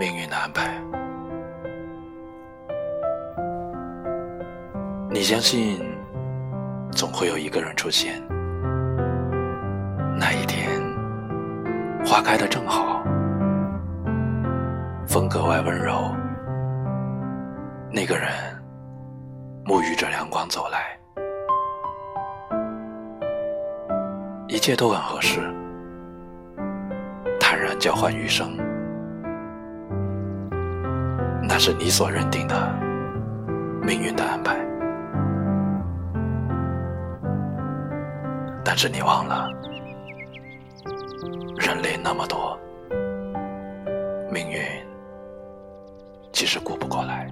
命运的安排。你相信，总会有一个人出现，那一天，花开的正好，风格外温柔，那个人沐浴着阳光走来，一切都很合适。坦然交换余生，那是你所认定的命运的安排。但是你忘了，人类那么多，命运其实顾不过来。